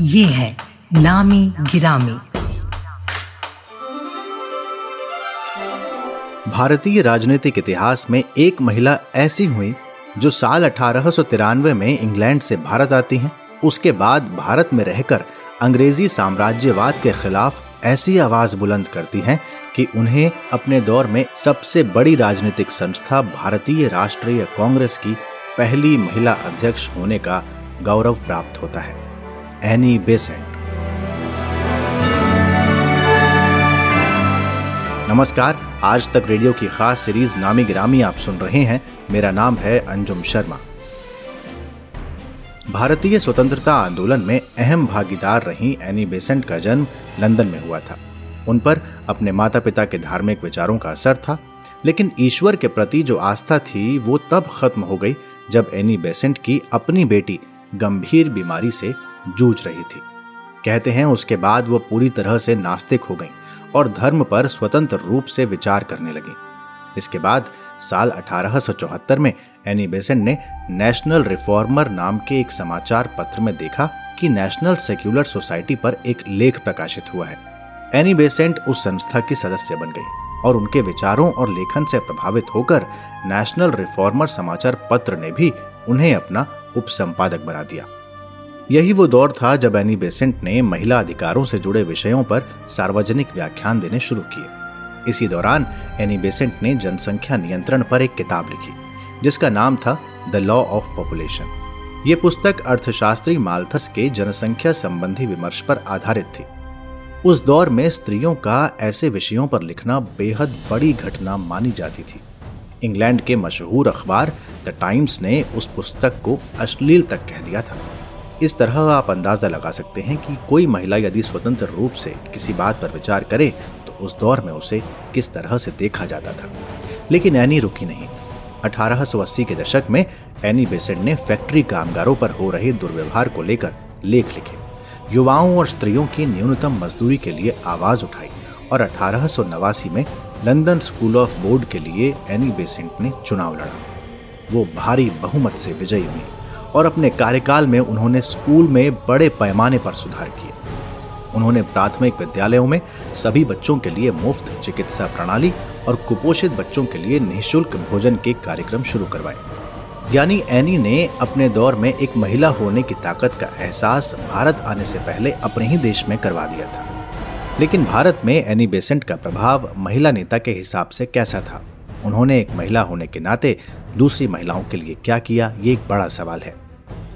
ये है नामी गिरामी। भारतीय राजनीतिक इतिहास में एक महिला ऐसी हुई, जो साल अठारह सौ तिरानवे में इंग्लैंड से भारत आती हैं। उसके बाद भारत में रहकर अंग्रेज़ी साम्राज्यवाद के खिलाफ ऐसी आवाज़ बुलंद करती हैं कि उन्हें अपने दौर में सबसे बड़ी राजनीतिक संस्था भारतीय राष्ट्रीय कांग्रेस की पहली महिला अध्यक्ष होने का गौरव प्राप्त होता है। एनी बेसेंट नमस्कार, आज तक रेडियो की खास सीरीज़ नामी गिरामी आप सुन रहे हैं। मेरा नाम है अंजुम शर्मा। भारतीय स्वतंत्रता आंदोलन में अहम भागीदार रही एनी बेसेंट का जन्म लंदन में हुआ था। उन पर अपने माता पिता के धार्मिक विचारों का असर था, लेकिन ईश्वर के प्रति जो आस्था थी, वो तब खत्म हो गई जब एनी बेसेंट की अपनी बेटी गंभीर बीमारी से जूझ रही थी। कहते हैं उसके बाद वो पूरी तरह से नास्तिक हो गई और धर्म पर स्वतंत्र रूप से विचार करने लगी। इसके बाद साल 1874 में एनी बेसेंट ने नेशनल रिफॉर्मर नाम के एक समाचार पत्र में देखा कि नेशनल सेक्युलर सोसाइटी पर एक लेख प्रकाशित हुआ है। एनी बेसेंट उस संस्था की सदस्य बन गई और उनके विचारों और लेखन से प्रभावित होकर नेशनल रिफॉर्मर समाचार पत्र ने भी उन्हें अपना उप संपादक बना दिया। यही वो दौर था जब एनी बेसेंट ने महिला अधिकारों से जुड़े विषयों पर सार्वजनिक व्याख्यान देने शुरू किए। इसी दौरान एनी बेसेंट ने जनसंख्या नियंत्रण पर एक किताब लिखी, जिसका नाम था द लॉ ऑफ़ पॉपुलेशन ये पुस्तक अर्थशास्त्री माल्थस के जनसंख्या संबंधी विमर्श पर आधारित थी। उस दौर में स्त्रियों का ऐसे विषयों पर लिखना बेहद बड़ी घटना मानी जाती थी। इंग्लैंड के मशहूर अखबार द टाइम्स ने उस पुस्तक को अश्लील तक कह दिया था। इस तरह आप अंदाज़ा लगा सकते हैं कि कोई महिला यदि स्वतंत्र रूप से किसी बात पर विचार करे तो उस दौर में उसे किस तरह से देखा जाता था। लेकिन एनी रुकी नहीं। 1880 के दशक में एनी बेसेंट ने फैक्ट्री कामगारों पर हो रहे दुर्व्यवहार को लेकर लेख लिखे। युवाओं और स्त्रियों की न्यूनतम मजदूरी के लिए आवाज़ उठाई और अठारह सौ नवासी में लंदन स्कूल ऑफ़ बोर्ड के लिए एनी बेसेंट ने चुनाव लड़ा। वो भारी बहुमत से विजयी हुई। और अपने कार्यकाल में उन्होंने स्कूल में बड़े पैमाने पर सुधार किए। उन्होंने प्राथमिक विद्यालयों में सभी बच्चों के लिए मुफ़्त चिकित्सा प्रणाली और कुपोषित बच्चों के लिए निःशुल्क भोजन के कार्यक्रम शुरू करवाए। यानी एनी ने अपने दौर में एक महिला होने की ताकत का एहसास भारत आने से पहले अपने ही देश में करवा दिया था। लेकिन भारत में एनी बेसेंट का प्रभाव महिला नेता के हिसाब से कैसा था? उन्होंने एक महिला होने के नाते दूसरी महिलाओं के लिए क्या किया, ये एक बड़ा सवाल है।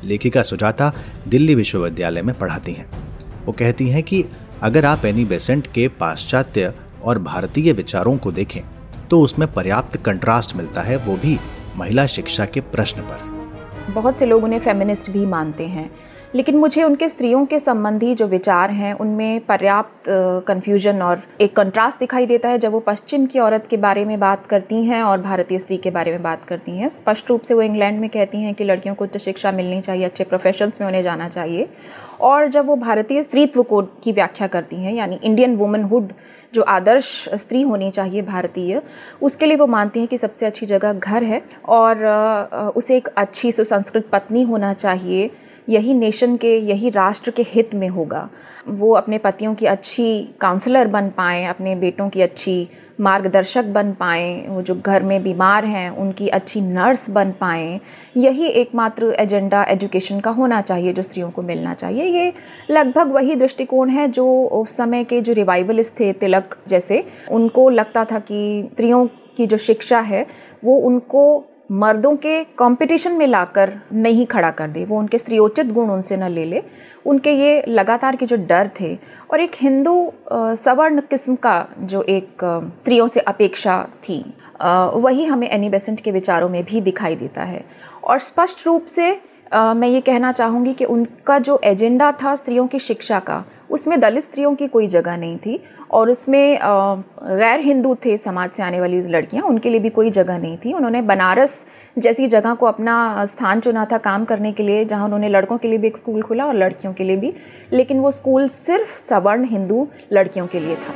लेखिका सुजाता दिल्ली विश्वविद्यालय में पढ़ाती हैं। वो कहती हैं कि अगर आप एनी बेसेंट के पाश्चात्य और भारतीय विचारों को देखें तो उसमें पर्याप्त कंट्रास्ट मिलता है वो भी महिला शिक्षा के प्रश्न पर। बहुत से लोग उन्हें फेमिनिस्ट भी मानते हैं। लेकिन मुझे उनके स्त्रियों के संबंधी जो विचार हैं, उनमें पर्याप्त कन्फ्यूज़न और एक कंट्रास्ट दिखाई देता है। जब वो पश्चिम की औरत के बारे में बात करती हैं और भारतीय स्त्री के बारे में बात करती हैं, स्पष्ट रूप से वो इंग्लैंड में कहती हैं कि लड़कियों को उच्च शिक्षा मिलनी चाहिए, अच्छे प्रोफेशंस में उन्हें जाना चाहिए। और जब वो भारतीय स्त्रीत्व को की व्याख्या करती हैं, यानी इंडियन वुमनहुड जो आदर्श स्त्री होनी चाहिए भारतीय, उसके लिए वो मानती हैं कि सबसे अच्छी जगह घर है और उसे एक अच्छी सुसंस्कृत पत्नी होना चाहिए। यही नेशन के, यही राष्ट्र के हित में होगा। वो अपने पतियों की अच्छी काउंसलर बन पाएँ, अपने बेटों की अच्छी मार्गदर्शक बन पाएँ, वो जो घर में बीमार हैं, उनकी अच्छी नर्स बन पाएँ। यही एकमात्र एजेंडा एजुकेशन का होना चाहिए, जो स्त्रियों को मिलना चाहिए। ये लगभग वही दृष्टिकोण है जो उस समय के जो रिवाइवलिस्ट थे, तिलक जैसे, उनको लगता था कि स्त्रियों की जो शिक्षा है, वो उनको मर्दों के कंपटीशन में लाकर नहीं खड़ा कर दे। वो उनके स्त्रियोचित गुण उनसे न ले ले। उनके ये लगातार के जो डर थे और एक हिंदू सवर्ण किस्म का जो एक स्त्रियों से अपेक्षा थी वही हमें एनी बेसेंट के विचारों में भी दिखाई देता है। और स्पष्ट रूप से मैं ये कहना चाहूँगी कि उनका जो एजेंडा था स्त्रियों की शिक्षा का उसमें दलित स्त्रियों की कोई जगह नहीं थी और उसमें गैर हिंदू थे समाज से आने वाली लड़कियाँ, उनके लिए भी कोई जगह नहीं थी। उन्होंने बनारस जैसी जगह को अपना स्थान चुना था काम करने के लिए, जहाँ उन्होंने लड़कों के लिए भी एक स्कूल खोला और लड़कियों के लिए भी, लेकिन वो स्कूल सिर्फ़ सवर्ण हिंदू लड़कियों के लिए था।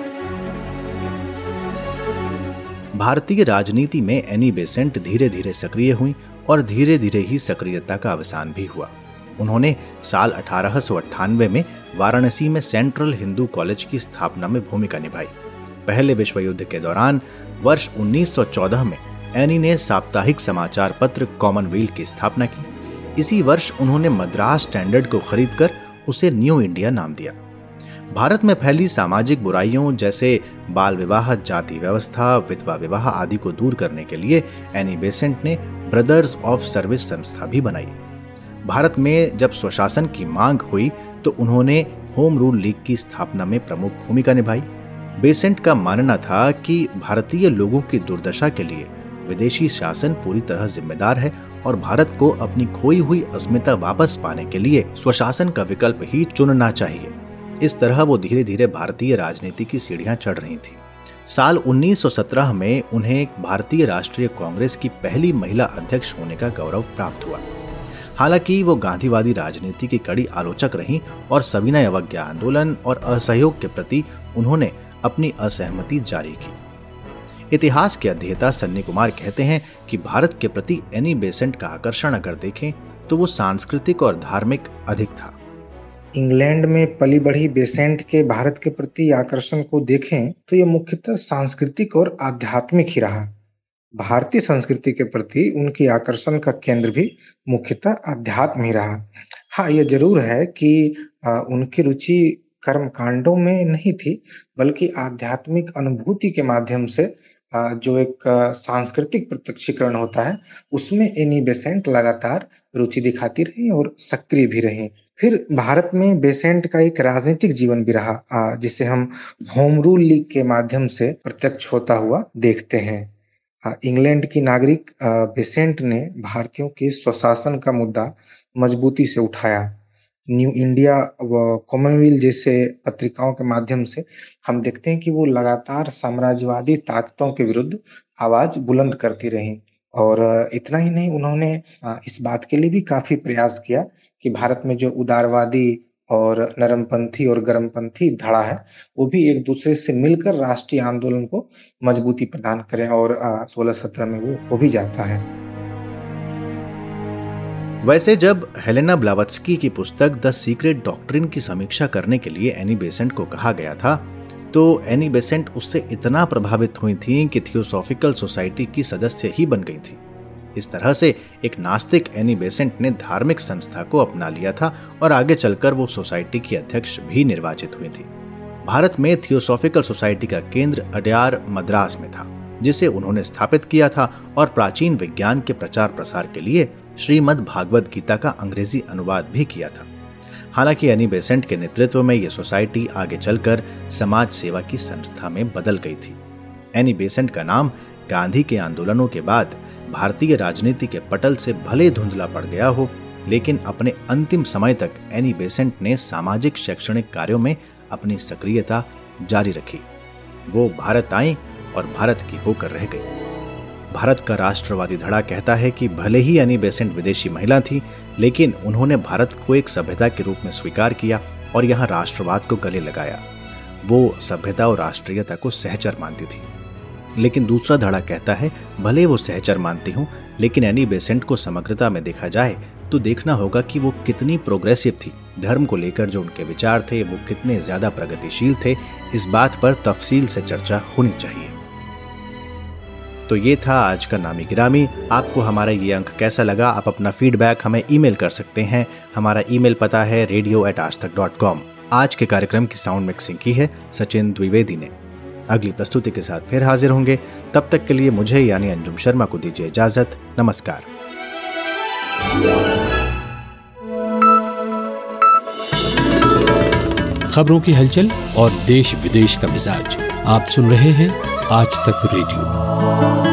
भारतीय राजनीति में एनी बेसेंट धीरे धीरे सक्रिय हुई और धीरे धीरे ही सक्रियता का अवसान भी हुआ। उन्होंने साल अठारह सौ अठानवे में वाराणसी में सेंट्रल हिंदू कॉलेज की स्थापना में भूमिका निभाई। पहले विश्व युद्ध के दौरान वर्ष 1914 में एनी ने साप्ताहिक समाचार पत्र कॉमनवेल्थ की स्थापना की। इसी वर्ष उन्होंने मद्रास स्टैंडर्ड को खरीदकर उसे न्यू इंडिया नाम दिया। भारत में फैली सामाजिक बुराइयों जैसे बाल विवाह, जाति व्यवस्था, विधवा विवाह आदि को दूर करने के लिए एनी बेसेंट ने ब्रदर्स ऑफ़ सर्विस संस्था भी बनाई। भारत में जब स्वशासन की मांग हुई तो उन्होंने होम रूल लीग की स्थापना में प्रमुख भूमिका निभाई। बेसेंट का मानना था कि भारतीय लोगों की दुर्दशा के लिए विदेशी शासन पूरी तरह जिम्मेदार है और भारत को अपनी खोई हुई अस्मिता वापस पाने के लिए स्वशासन का विकल्प ही चुनना चाहिए। इस तरह वो धीरे धीरे भारतीय राजनीति की सीढ़ियाँ चढ़ रही थी। साल 1917 में उन्हें भारतीय राष्ट्रीय कांग्रेस की पहली महिला अध्यक्ष होने का गौरव प्राप्त हुआ। हालाँकि वो गांधीवादी राजनीति की कड़ी आलोचक रहीं और सविनय अवज्ञा आंदोलन और असहयोग के प्रति उन्होंने अपनी असहमति जारी की। इतिहास के अध्येता सन्नी कुमार कहते हैं कि भारत के प्रति एनी बेसेंट का आकर्षण अगर देखें तो वो सांस्कृतिक और धार्मिक अधिक था। इंग्लैंड में पली बढ़ी बेसेंट के भारत के प्रति आकर्षण को देखें तो ये मुख्यतः सांस्कृतिक और आध्यात्मिक ही रहा। भारतीय संस्कृति के प्रति उनकी आकर्षण का केंद्र भी मुख्यतः अध्यात्म ही रहा। हाँ ये ज़रूर है कि उनकी रुचि कर्म कांडों में नहीं थी, बल्कि आध्यात्मिक अनुभूति के माध्यम से जो एक सांस्कृतिक प्रत्यक्षीकरण होता है, उसमें एनी बेसेंट लगातार रुचि दिखाती रही और सक्रिय भी रही। फिर भारत में बेसेंट का एक राजनीतिक जीवन भी रहा जिसे हम होम रूल लीग के माध्यम से प्रत्यक्ष होता हुआ देखते हैं। इंग्लैंड की नागरिक बेसेंट ने भारतीयों के स्वशासन का मुद्दा मजबूती से उठाया। न्यू इंडिया व कॉमनवेल्थ जैसे पत्रिकाओं के माध्यम से हम देखते हैं कि वो लगातार साम्राज्यवादी ताकतों के विरुद्ध आवाज़ बुलंद करती रही। और इतना ही नहीं, उन्होंने इस बात के लिए भी काफ़ी प्रयास किया कि भारत में जो उदारवादी और नरमपंथी और गर्मपंथी धड़ा है, वो भी एक दूसरे से मिलकर राष्ट्रीय आंदोलन को मजबूती प्रदान करें और सोलह सत्रह में वो हो भी जाता है। वैसे जब हेलेना ब्लावत्सकी की पुस्तक द सीक्रेट डॉक्ट्रिन की समीक्षा करने के लिए एनी बेसेंट को कहा गया था तो एनी बेसेंट उससे इतना प्रभावित हुई थी कि थियोसॉफिकल सोसाइटी की सदस्य ही बन गई थी। इस तरह से एक नास्तिक एनी बेसेंट ने धार्मिक संस्था को अपना लिया था और आगे चलकर वो सोसाइटी की अध्यक्ष भी निर्वाचित हुई थी। भारत में थियोसॉफिकल सोसाइटी का केंद्र अड्यार मद्रास में था, जिसे उन्होंने स्थापित किया था और प्राचीन विज्ञान के प्रचार प्रसार के लिए श्रीमद् भागवत गीता का अंग्रेज़ी अनुवाद भी किया था। हालाँकि एनी बेसेंट के नेतृत्व में यह सोसाइटी आगे चलकर समाज सेवा की संस्था में बदल गई थी। एनी बेसेंट का नाम गांधी के आंदोलनों के बाद भारतीय राजनीति के पटल से भले धुंधला पड़ गया हो, लेकिन अपने अंतिम समय तक एनी बेसेंट ने सामाजिक शैक्षणिक कार्यों में अपनी सक्रियता जारी रखी। वो भारत आई और भारत की होकर रह गई। भारत का राष्ट्रवादी धड़ा कहता है कि भले ही एनी बेसेंट विदेशी महिला थी, लेकिन उन्होंने भारत को एक सभ्यता के रूप में स्वीकार किया और यहाँ राष्ट्रवाद को गले लगाया। वो सभ्यता और राष्ट्रीयता को सहचर मानती थी। लेकिन दूसरा धड़ा कहता है, भले वो सहचर मानती हूँ, लेकिन एनी बेसेंट को समग्रता में देखा जाए तो देखना होगा कि वो कितनी प्रोग्रेसिव थी। धर्म को लेकर जो उनके विचार थे, वो कितने ज़्यादा प्रगतिशील थे, इस बात पर तफसील से चर्चा होनी चाहिए। तो ये था आज का नामी गिरामी। आपको हमारा ये अंक कैसा लगा? आप अपना फीडबैक हमें ईमेल कर सकते हैं। हमारा ईमेल पता है रेडियो एट आज तक डॉट कॉम आज के कार्यक्रम की साउंड मिक्सिंग की है सचिन द्विवेदी ने। अगली प्रस्तुति के साथ फिर हाजिर होंगे। तब तक के लिए मुझे, यानी अंजुम शर्मा को दीजिए इजाज़त। नमस्कार। खबरों की हलचल और देश विदेश का मिजाज आप सुन रहे हैं आज तक रेडियो।